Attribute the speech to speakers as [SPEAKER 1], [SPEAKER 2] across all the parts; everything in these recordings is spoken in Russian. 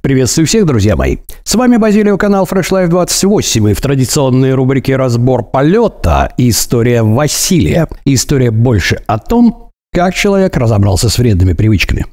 [SPEAKER 1] Приветствую всех, друзья мои. С вами Базилио, канал Fresh Life 28 и в традиционной рубрике «Разбор полета» история Василия. История больше о том, как человек разобрался с вредными привычками.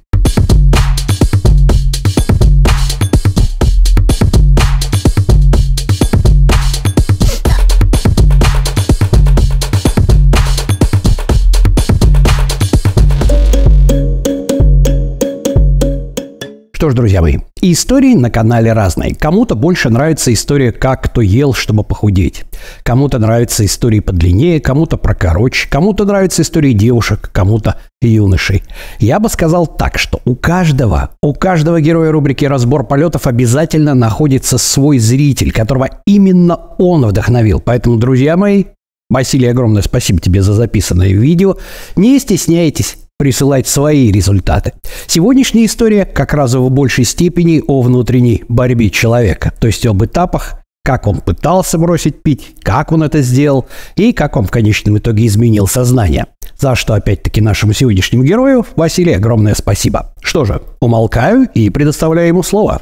[SPEAKER 1] Что ж, друзья мои, истории на канале разные. Кому-то больше нравится история, как кто ел, чтобы похудеть. Кому-то нравятся истории подлиннее, кому-то прокороче, кому-то нравятся истории девушек, кому-то юношей. Я бы сказал так, что у каждого, у каждого героя рубрики «Разбор полетов» обязательно находится свой зритель, которого именно он вдохновил. Поэтому, друзья мои, Василий, огромное спасибо тебе за записанное видео. Не стесняйтесь, присылать свои результаты. Сегодняшняя история как раз в большей степени о внутренней борьбе человека, то есть об этапах, как он пытался бросить пить, как он это сделал и как он в конечном итоге изменил сознание. За что опять-таки нашему сегодняшнему герою Василий огромное спасибо. Что же, умолкаю и предоставляю ему слово.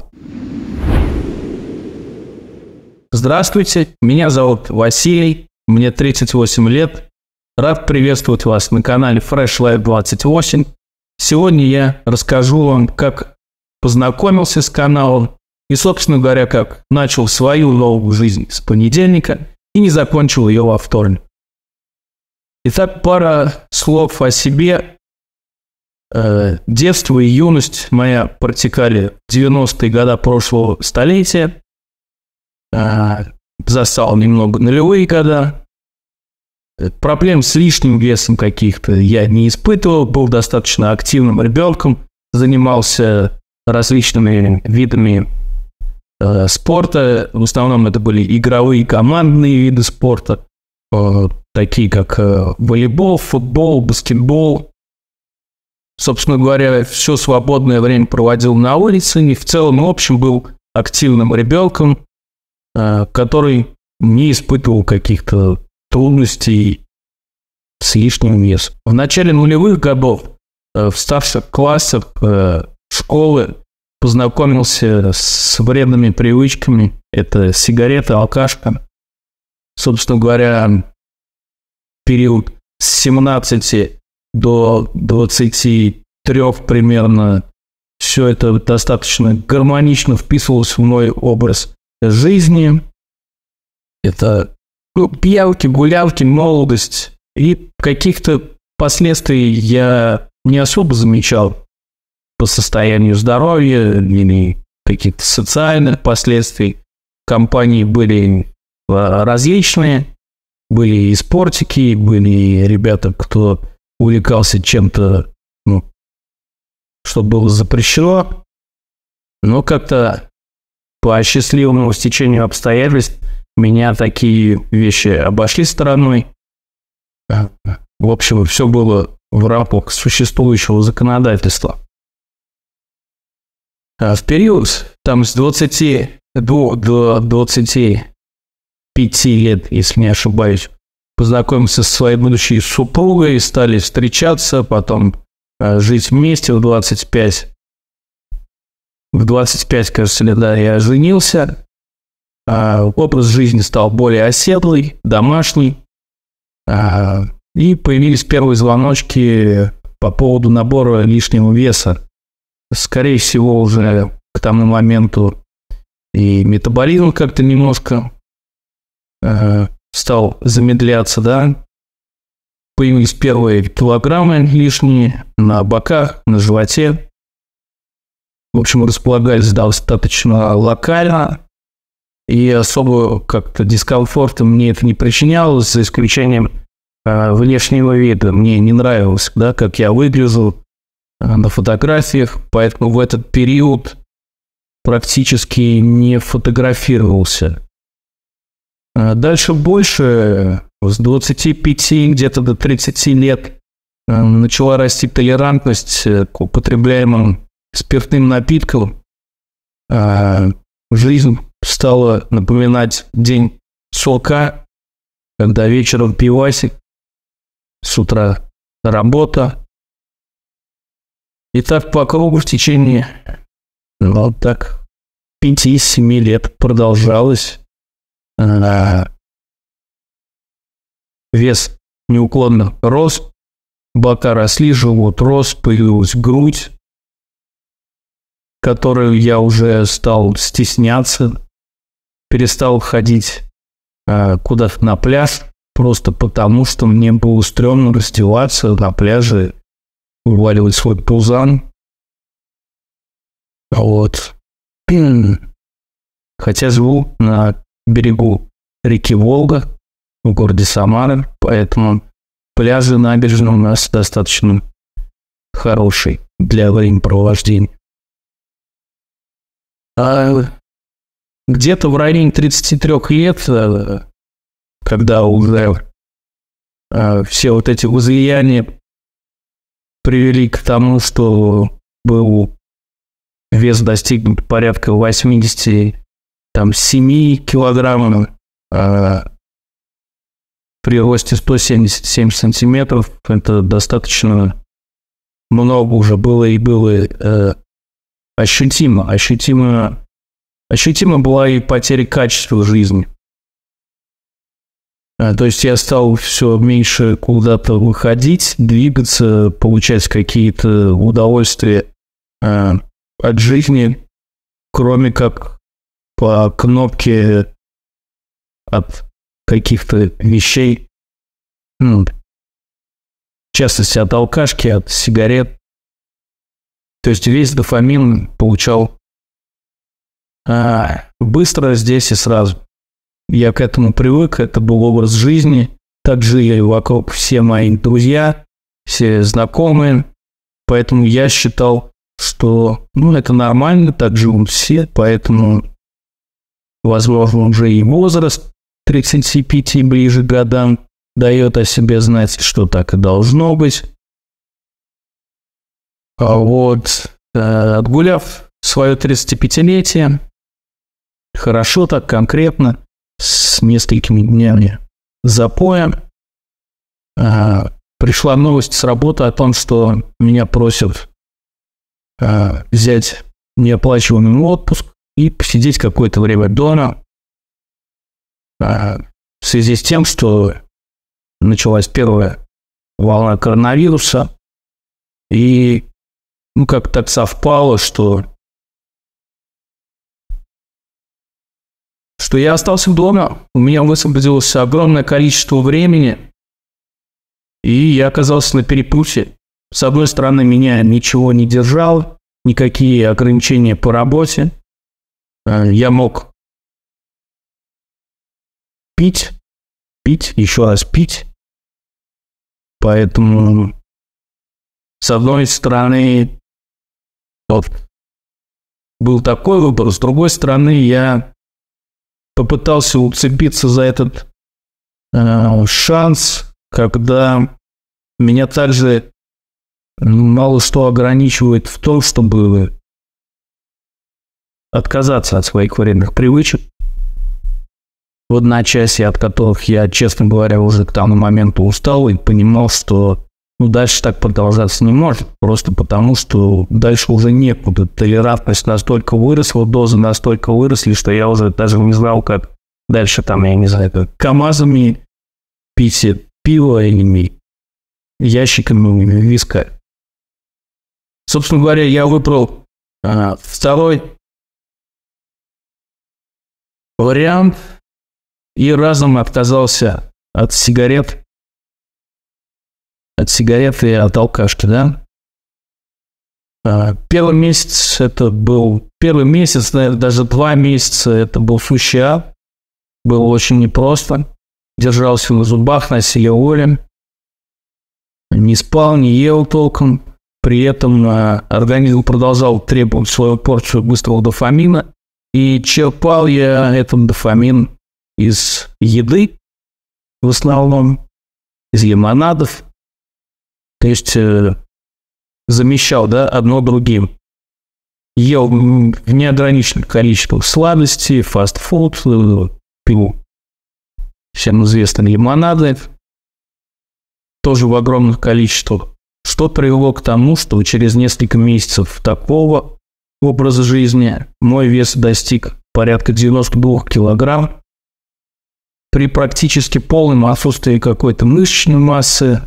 [SPEAKER 2] Здравствуйте, меня зовут Василий, мне 38 лет, Рад приветствовать вас на канале Fresh Life 28. Сегодня я расскажу вам, как познакомился с каналом и, собственно говоря, как начал свою новую жизнь с понедельника и не закончил ее во вторник. Итак, пара слов о себе. Э, детство и юность моя протекали в 90-е годы прошлого столетия. Э, застал немного нулевые года. Проблем с лишним весом каких-то я не испытывал, был достаточно активным ребенком, занимался различными видами э, спорта. В основном это были игровые командные виды спорта, э, такие как э, волейбол, футбол, баскетбол. Собственно говоря, все свободное время проводил на улице и в целом, в общем, был активным ребенком, э, который не испытывал каких-то трудностей с лишним весом. В начале нулевых годов э, в старших классах э, школы познакомился с вредными привычками. Это сигарета, алкашка. Собственно говоря, период с 17 до 23 примерно все это достаточно гармонично вписывалось в мой образ жизни. Это ну, пьянки, гулявки, молодость. И каких-то последствий я не особо замечал по состоянию здоровья или каких-то социальных последствий. Компании были а, различные. Были и спортики, были и ребята, кто увлекался чем-то, ну, что было запрещено. Но как-то по счастливому стечению обстоятельств меня такие вещи обошли стороной. В общем, все было в рамках существующего законодательства. А в период там с 20 до, до 25 лет, если не ошибаюсь, познакомился со своей будущей супругой, стали встречаться, потом э, жить вместе в 25. В 25, кажется, лет, да, я женился. А, образ жизни стал более оседлый, домашний, а, и появились первые звоночки по поводу набора лишнего веса. Скорее всего, уже к тому моменту и метаболизм как-то немножко э, стал замедляться, да. Появились первые килограммы лишние на боках, на животе. В общем, располагались достаточно локально и особо как-то дискомфорта мне это не причинялось, за исключением э, внешнего вида. Мне не нравилось, да, как я выгляжу э, на фотографиях, поэтому в этот период практически не фотографировался. А дальше больше, с 25 где-то до 30 лет э, начала расти толерантность к употребляемым спиртным напиткам. А, жизнь стало напоминать день сока, когда вечером пивасик, с утра работа. И так по кругу в течение Ну, так 5-7 лет продолжалось. А, вес неуклонно рос, бока росли, живот рос, появилась грудь, которую я уже стал стесняться, перестал ходить э, куда-то на пляж, просто потому, что мне было стрёмно раздеваться на пляже, вываливать свой пузан. Вот. Хотя живу на берегу реки Волга, в городе Самара, поэтому пляжи набережные у нас достаточно хороший для времяпровождения. А где-то в районе 33 лет, э, когда уже э, все вот эти возлияния привели к тому, что был вес достигнут порядка 87 килограммов, а при росте 177 сантиметров это достаточно много уже было и было э, ощутимо. Ощутимо, ощутимо была и потеря качества жизни. А, то есть я стал все меньше куда-то выходить, двигаться, получать какие-то удовольствия э, от жизни, кроме как по кнопке от каких-то вещей, ну, в частности от алкашки, от сигарет, то есть весь дофамин получал а, быстро здесь и сразу. Я к этому привык, это был образ жизни. Так жили вокруг все мои друзья, все знакомые. Поэтому я считал, что ну, это нормально, так живут все, поэтому, возможно, уже и возраст 35 ближе к годам дает о себе знать, что так и должно быть. А вот, э, отгуляв свое 35-летие, хорошо так, конкретно, с несколькими днями запоя, э, пришла новость с работы о том, что меня просят э, взять неоплачиваемый отпуск и посидеть какое-то время дома, в связи с тем, что началась первая волна коронавируса, и ну, как так совпало, что что я остался дома, у меня высвободилось огромное количество времени, и я оказался на перепутье. С одной стороны, меня ничего не держало, никакие ограничения по работе. Э, я мог пить, пить, еще раз пить. Поэтому, с одной стороны, вот. Был такой выбор. С другой стороны, я попытался уцепиться за этот э, шанс, когда меня также мало что ограничивает в том, чтобы отказаться от своих вредных привычек, в одночасье от которых я, честно говоря, уже к тому моменту устал и понимал, что ну, дальше так продолжаться не может, просто потому что дальше уже некуда. Толерантность настолько выросла, дозы настолько выросли, что я уже даже не знал, как дальше там, я не знаю, как КАМАЗами пить пиво или ящиками виска. Собственно говоря, я выбрал а, второй вариант и разом отказался от сигарет от сигареты от алкашки, да? А, первый месяц это был... Первый месяц, наверное, даже два месяца это был сущий ад. Было очень непросто. Держался на зубах, на силе. Не спал, не ел толком. При этом а, организм продолжал требовать свою порцию быстрого дофамина. И черпал я этот дофамин из еды, в основном, из лимонадов, то есть э, замещал, да, одно другим. Ел в неограниченном количестве сладостей, фастфуд, э, пил всем известные лимонады, тоже в огромных количествах, что привело к тому, что через несколько месяцев такого образа жизни. Мой вес достиг порядка 92 килограмм. При практически полном отсутствии какой-то мышечной массы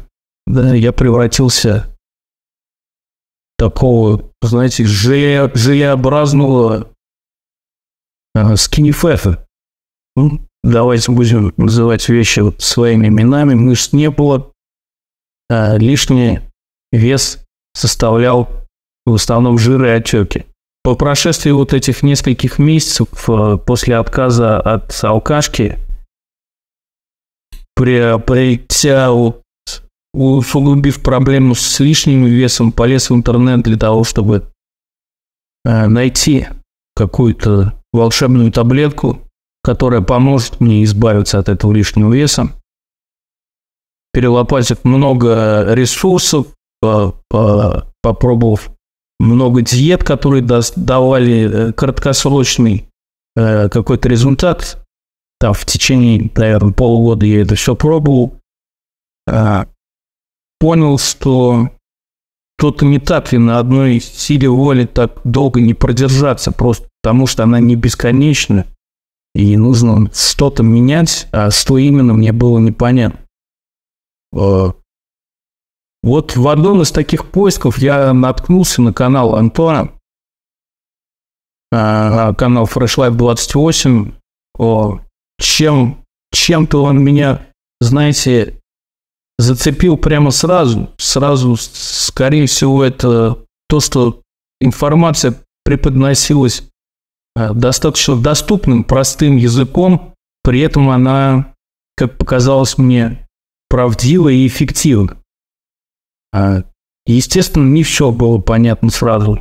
[SPEAKER 2] да, я превратился в такого, знаете, желе, желеобразного э, скиннифэта. Ну, давайте будем называть вещи своими именами. Мышц не было, а лишний вес составлял в основном жиры и отеки. По прошествии вот этих нескольких месяцев э, после отказа от алкашки, приобретя, усугубив проблему с лишним весом, полез в интернет для того, чтобы э, найти какую-то волшебную таблетку, которая поможет мне избавиться от этого лишнего веса. Перелопатив много ресурсов, попробовав много диет, которые давали э, краткосрочный э, какой-то результат. Там в течение, наверное, полугода я это все пробовал. А, понял, что что-то не так, и на одной силе воли так долго не продержаться, просто потому что она не бесконечна, и нужно что-то менять, а что именно мне было непонятно. А, вот в одном из таких поисков я наткнулся на канал Антона, а, канал Fresh Life 28. О, чем, чем-то он меня, знаете, зацепил прямо сразу. Сразу, скорее всего, это то, что информация преподносилась а, достаточно доступным, простым языком, при этом она, как показалось мне, правдива и эффективна. А, естественно, не все было понятно сразу.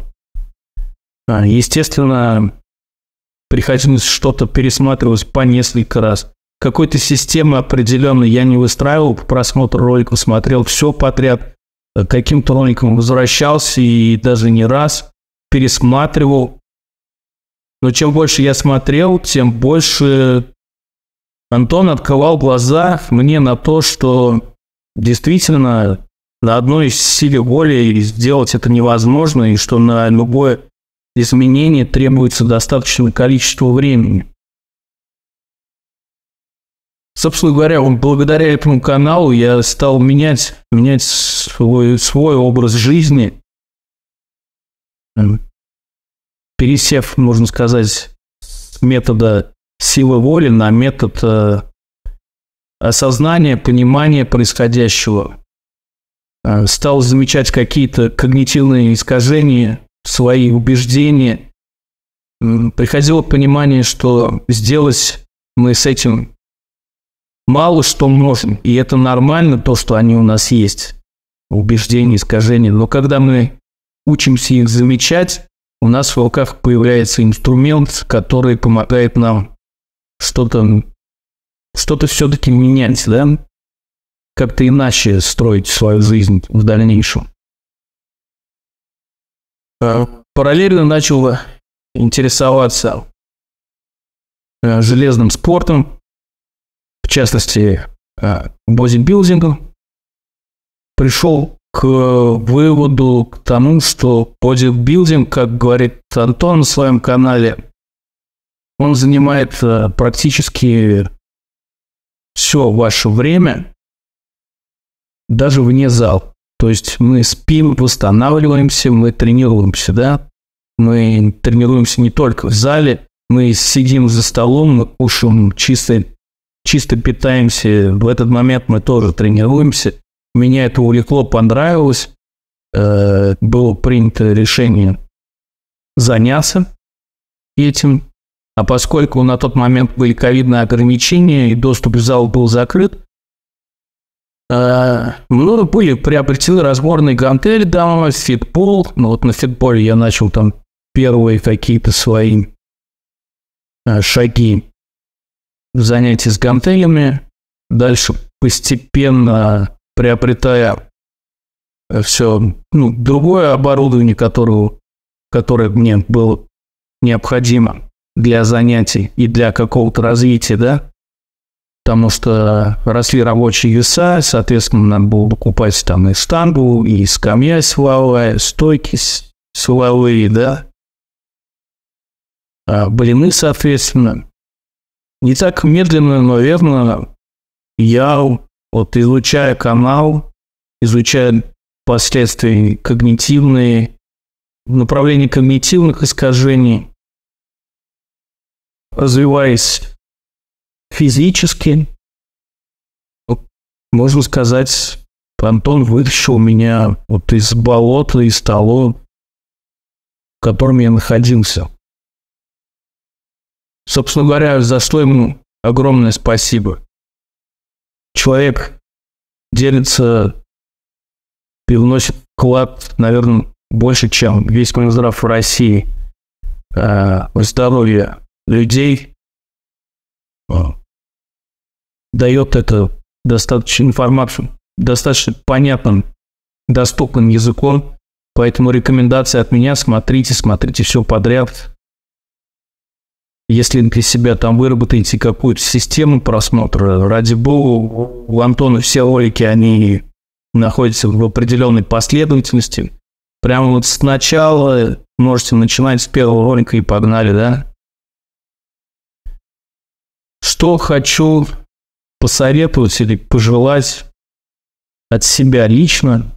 [SPEAKER 2] А, естественно, приходилось что-то пересматривать по несколько раз. Какой-то системы определенной я не выстраивал, по просмотру роликов смотрел все подряд, каким-то роликом возвращался и даже не раз пересматривал. Но чем больше я смотрел, тем больше Антон открывал глаза мне на то, что действительно на одной силе воли сделать это невозможно, и что на любое изменение требуется достаточное количество времени. Собственно говоря, благодаря этому каналу я стал менять, менять свой, свой образ жизни, пересев, можно сказать, с метода силы воли на метод э, осознания, понимания происходящего. Э, стал замечать какие-то когнитивные искажения, свои убеждения. Приходило понимание, что сделать мы с этим мало что можем, и это нормально, то, что они у нас есть, убеждения, искажения. Но когда мы учимся их замечать, у нас в руках появляется инструмент, который помогает нам что-то что-то все-таки менять, да? как-то иначе строить свою жизнь в дальнейшем. Э, параллельно начал интересоваться э, железным спортом, частности, э, бодибилдингом. Пришел к выводу, к тому, что бодибилдинг, как говорит Антон на своем канале, он занимает практически все ваше время, даже вне зал. То есть мы спим, восстанавливаемся, мы тренируемся, да. Мы тренируемся не только в зале, мы сидим за столом, мы кушаем чисто, чисто питаемся. В этот момент мы тоже тренируемся. Меня это увлекло, понравилось. Э, было принято решение заняться этим. А поскольку на тот момент были ковидные ограничения и доступ в зал был закрыт, ну, были приобретены разборные гантели дома, фитбол. Ну, вот на фитболе я начал там первые какие-то свои э, шаги занятия с гантелями. Дальше постепенно приобретая э, все, ну, другое оборудование, которое, которое мне было необходимо для занятий и для какого-то развития, да, потому что росли рабочие веса, соответственно, надо было покупать там и штангу, и скамья силовая, стойки силовые, да, а блины, соответственно. Не так медленно, но верно я, вот изучая канал, изучая последствия когнитивные, направление когнитивных искажений, развиваясь физически, можно сказать, Антон вытащил меня вот из болота, из того, в котором я находился. Собственно говоря, за что ему огромное спасибо. Человек делится и вносит вклад, наверное, больше, чем весь Минздрав в России э, в здоровье людей. Дает это достаточно информацию, достаточно понятным, доступным языком. Поэтому рекомендация от меня, смотрите, смотрите все подряд. Если для себя там выработаете какую-то систему просмотра, ради бога, у Антона все ролики, они находятся в определенной последовательности. Прямо вот сначала можете начинать с первого ролика и погнали, да? Что хочу посоветовать или пожелать от себя лично.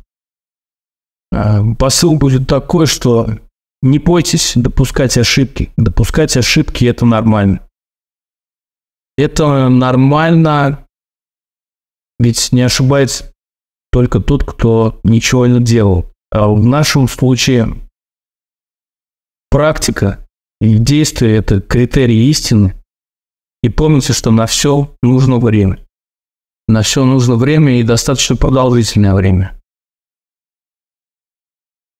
[SPEAKER 2] А, посыл будет такой, что не бойтесь допускать ошибки. Допускать ошибки – это нормально. Это нормально, ведь не ошибается только тот, кто ничего не делал. А в нашем случае практика и действие – это критерий истины. И помните, что на все нужно время. На все нужно время и достаточно продолжительное время.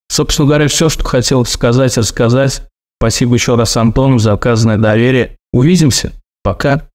[SPEAKER 2] Собственно говоря, все, что хотел сказать, рассказать. Спасибо еще раз Антону за оказанное доверие. Увидимся. Пока.